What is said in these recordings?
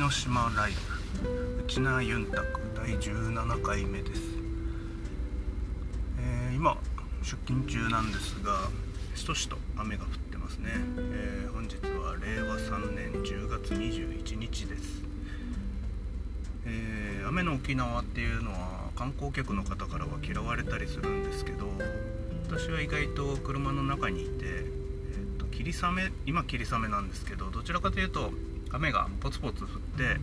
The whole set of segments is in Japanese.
の島ライブ内縄ユンタク第17回目です、えー、今出勤中なんですがしとしと雨が降ってますね、えー、本日は令和3年10月21日です、えー、雨の沖縄っていうのは観光客の方からは嫌われたりするんですけど私は意外と車の中にいて、えーと、霧雨今霧雨なんですけどどちらかというと雨がポツポツ降って、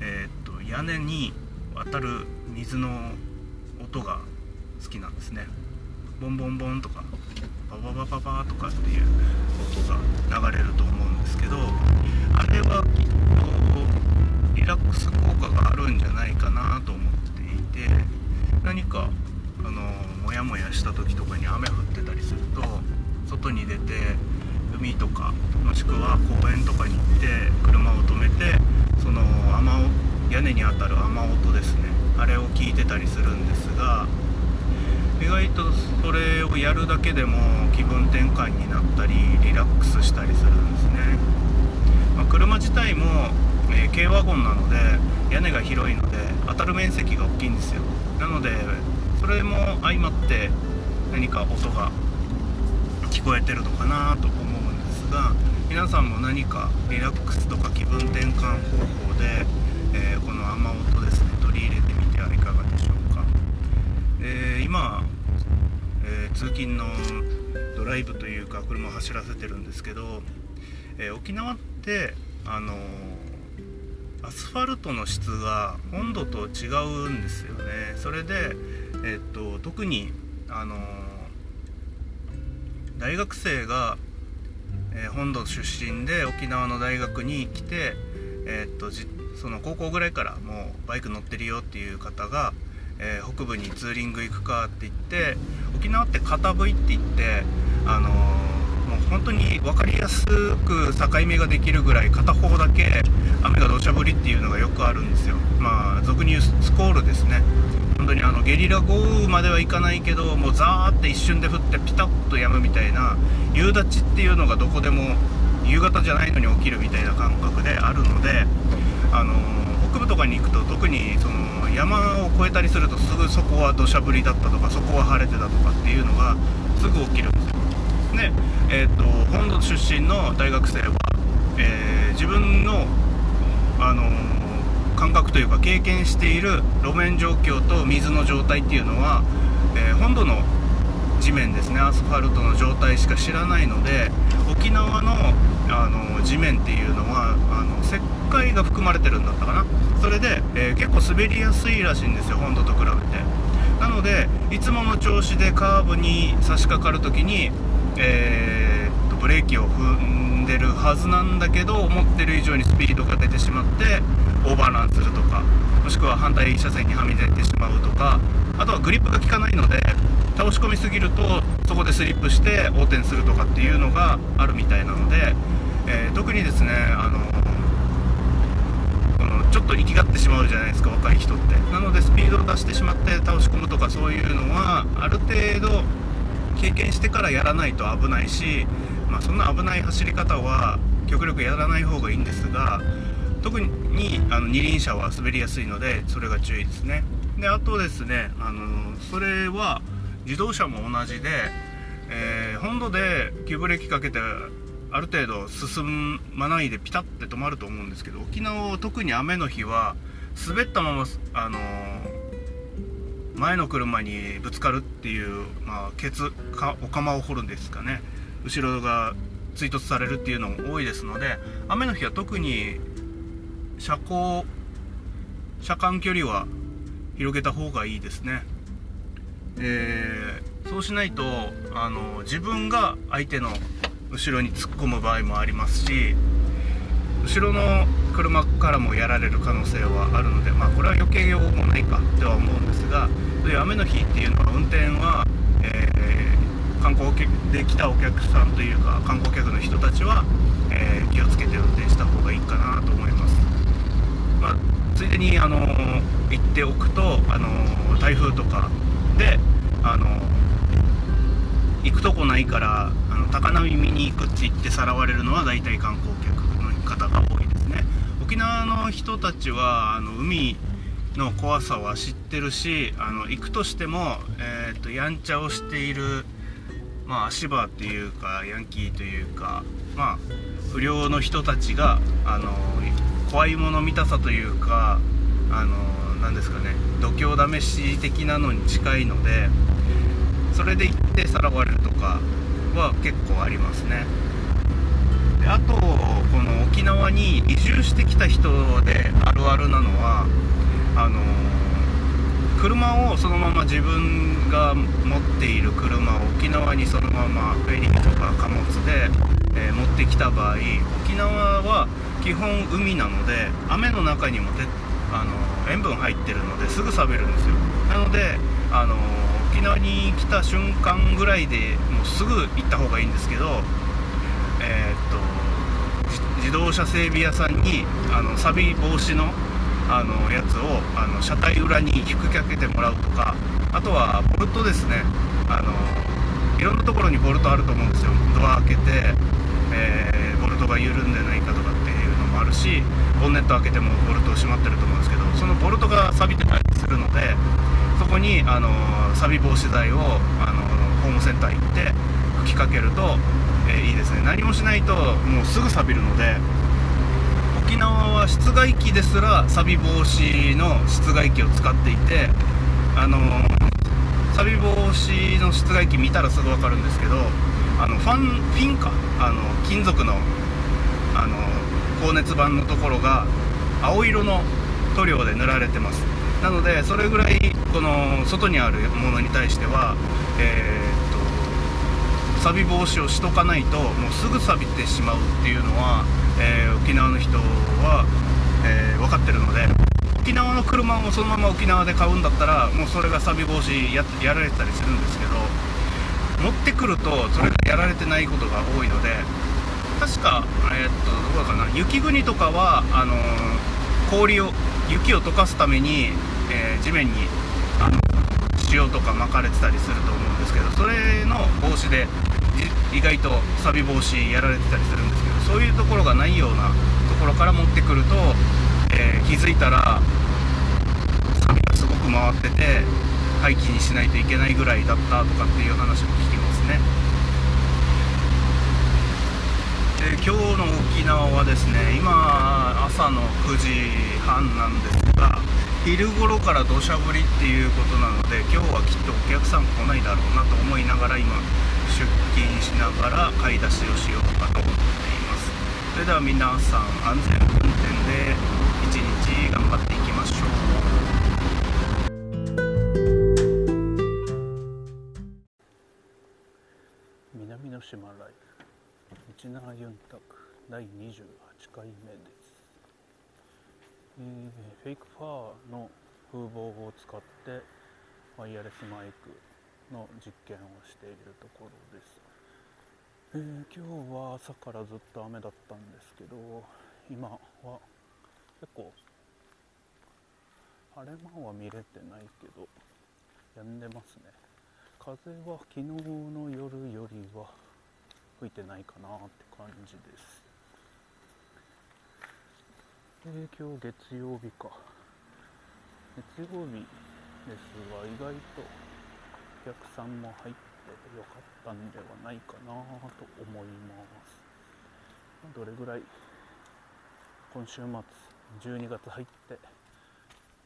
えーと、屋根に当たる水の音が好きなんですね。ボンボンボンとかバババババとかっていう音が流れると思うんですけどあれはきっとリラックス効果があるんじゃないかなと思っていて何かあのモヤモヤした時とかに雨降ってたりすると外に出て海とかもしくは公園とかに行って車を止めてその雨屋根に当たる雨音ですね。あれを聞いてたりするんですが意外とそれをやるだけでも気分転換になったりリラックスしたりするんですね、まあ、車自体も、えー、軽ワゴンなので屋根が広いので当たる面積が大きいんですよ。なのでそれも相まって何か音が聞こえてるのかなと思うんが皆さんも何かリラックスとか気分転換方法で、えー、この雨音ですね取り入れてみてはいかがでしょうか、えー、今、えー、通勤のドライブというか車を走らせてるんですけど、え沖縄ってあのアスファルトの質が温度と違うんですよね。それで、えっと特にあの大学生が、えー、本土出身で沖縄の大学に来て、えー、っとその高校ぐらいからもうバイク乗ってるよっていう方が、えー、北部にツーリング行くかって言って沖縄って片 V って言ってあのもう本当に分かりやすく境目ができるぐらい片方だけ雨が土砂降りっていうのがよくあるんですよ。まあ俗に言うスコールですね。本当にあのゲリラ豪雨まではいかないけどもうザーって一瞬で降ってピタッと止むみたいな夕立っていうのがどこでも夕方じゃないのに起きるみたいな感覚であるのであの北部とかに行くと特にその山を越えたりするとすぐそこは土砂降りだったとかそこは晴れてたとかっていうのがすぐ起きるんですよ。で、えーと、本土出身の大学生は、えー、自分のあの感覚というか経験している路面状況と水の状態っていうのは、えー、本土の地面ですね。アスファルトの状態しか知らないので沖縄のあの地面っていうのはあの石灰が含まれてるんだったかな。それで、えー、結構滑りやすいらしいんですよ本土と比べて。なのでいつもの調子でカーブに差し掛かる時に、えー、とブレーキを踏んでるはずなんだけど思ってる以上にスピードが出てしまってオーバーランするとかもしくは反対車線にはみ出てしまうとかあとはグリップが効かないので倒し込みすぎるとそこでスリップして横転するとかっていうのがあるみたいなので、えー、特にですねあのこのちょっと行きがってしまうじゃないですか若い人って。なのでスピードを出してしまって倒し込むとかそういうのはある程度経験してからやらないと危ないし、まあ、そんな危ない走り方は極力やらない方がいいんですが特にあの二輪車は滑りやすいのでそれが注意ですね。であとですねあのそれは自動車も同じで、えー、本土で急ブレーキかけてある程度進まないでピタッて止まると思うんですけど沖縄は特に雨の日は滑ったままあの前の車にぶつかるっていう、まあ、ケツかお釜を掘るんですかね。後ろが追突されるっていうのも多いですので雨の日は特に車高車間距離は広げた方がいいですね、えー、そうしないとあの自分が相手の後ろに突っ込む場合もありますし後ろの車からもやられる可能性はあるのでまあこれは余計用もないかとは思うんですがそういう雨の日っていうのは運転は、えー、観光で来たお客さんというか観光客の人たちは、えー、気をつけて運転した方がいいかなと思います。ついでに、あの言っておくと、あの台風とかで、あの行くとこないからあの高波見に行くって言ってさらわれるのは大体観光客の方が多いですね。沖縄の人たちはあの海の怖さは知ってるしあの行くとしても、えーと、やんちゃをしている、まあ、足場っていうかヤンキーというか、まあ、不良の人たちがあの怖いもの見たさというかあのなんですかね度胸試し的なのに近いのでそれで行ってさらわれるとかは結構ありますね。であとこの沖縄に移住してきた人であるあるなのはあの車をそのまま自分が持っている車を沖縄にそのままフェリーとか貨物で、えー、持ってきた場合沖縄は基本海なので雨の中にもあの塩分入ってるのですぐ錆びるんですよ。なのであの沖縄に来た瞬間ぐらいでもうすぐ行った方がいいんですけどえー、っと自動車整備屋さんにあの錆び防止のあのやつをあの車体裏に引っ掛けてもらうとかあとはボルトですね。あのいろんなところにボルトあると思うんですよ。ドア開けて、えー、ボルトが緩んでないかとかるしボンネット開けてもボルト閉まってると思うんですけどそのボルトが錆びてたりするのでそこにあの錆び防止剤をあのホームセンター行って吹きかけると、えー、いいですね。何もしないともうすぐ錆びるので沖縄は室外機ですら錆び防止の室外機を使っていてあの錆び防止の室外機見たらすぐ分かるんですけどあのファンフィンか？あの金属のあの高熱板のところが青色の塗料で塗られてます。なのでそれぐらいこの外にあるものに対してはえー、っと錆び防止をしとかないともうすぐ錆びてしまうっていうのは、えー、沖縄の人は、えー、分かってるので沖縄の車をそのまま沖縄で買うんだったらもうそれが錆防止ややられてたりするんですけど持ってくるとそれがやられてないことが多いので確か、えー、っとどこかな雪国とかはあの氷を雪を溶かすために、えー、地面にあの塩とか巻かれてたりすると思うんですけどそれの防止で意外と錆び防止やられてたりするんですけどそういうところがないようなところから持ってくると、えー、気づいたら錆びがすごく回ってて廃棄にしないといけないぐらいだったとかっていう話も聞きますね。で今日の沖縄はですね今朝の9時半なんですが昼頃から土砂降りっていうことなので今日はきっとお客さん来ないだろうなと思いながら今出勤しながら買い出しをしようかと思っています。それでは皆さん安全運転で一日頑張っていきましょう。南の島ライフ道長ユンタク第28回目です。えー、フェイクファーの風防を使ってワイヤレスマイクの実験をしているところです、えー、今日は朝からずっと雨だったんですけど今は結構晴れ間は見れてないけど止んでますね。風は昨日の夜よりは吹いてないかなって感じです。えー、今日月曜日か。月曜日ですが意外とお客さんも入ってよかったんではないかなと思います。どれぐらい今週末12月入って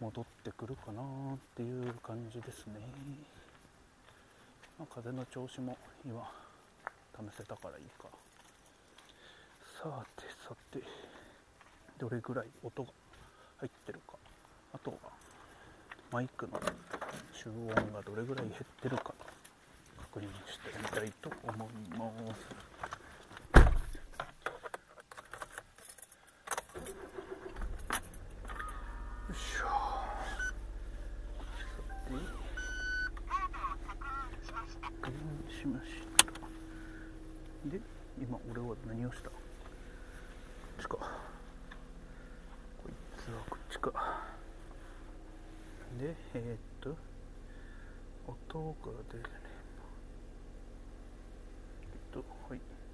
戻ってくるかなっていう感じですね、まあ、風の調子も今試せたからいいか。さてさてどれぐらい音が入ってるか。あとはマイクの集音がどれぐらい減ってるか。確認してみたいと思います。よいしで今俺は何をした？こっちかこいつはこっちか。でえー、っと音が出る。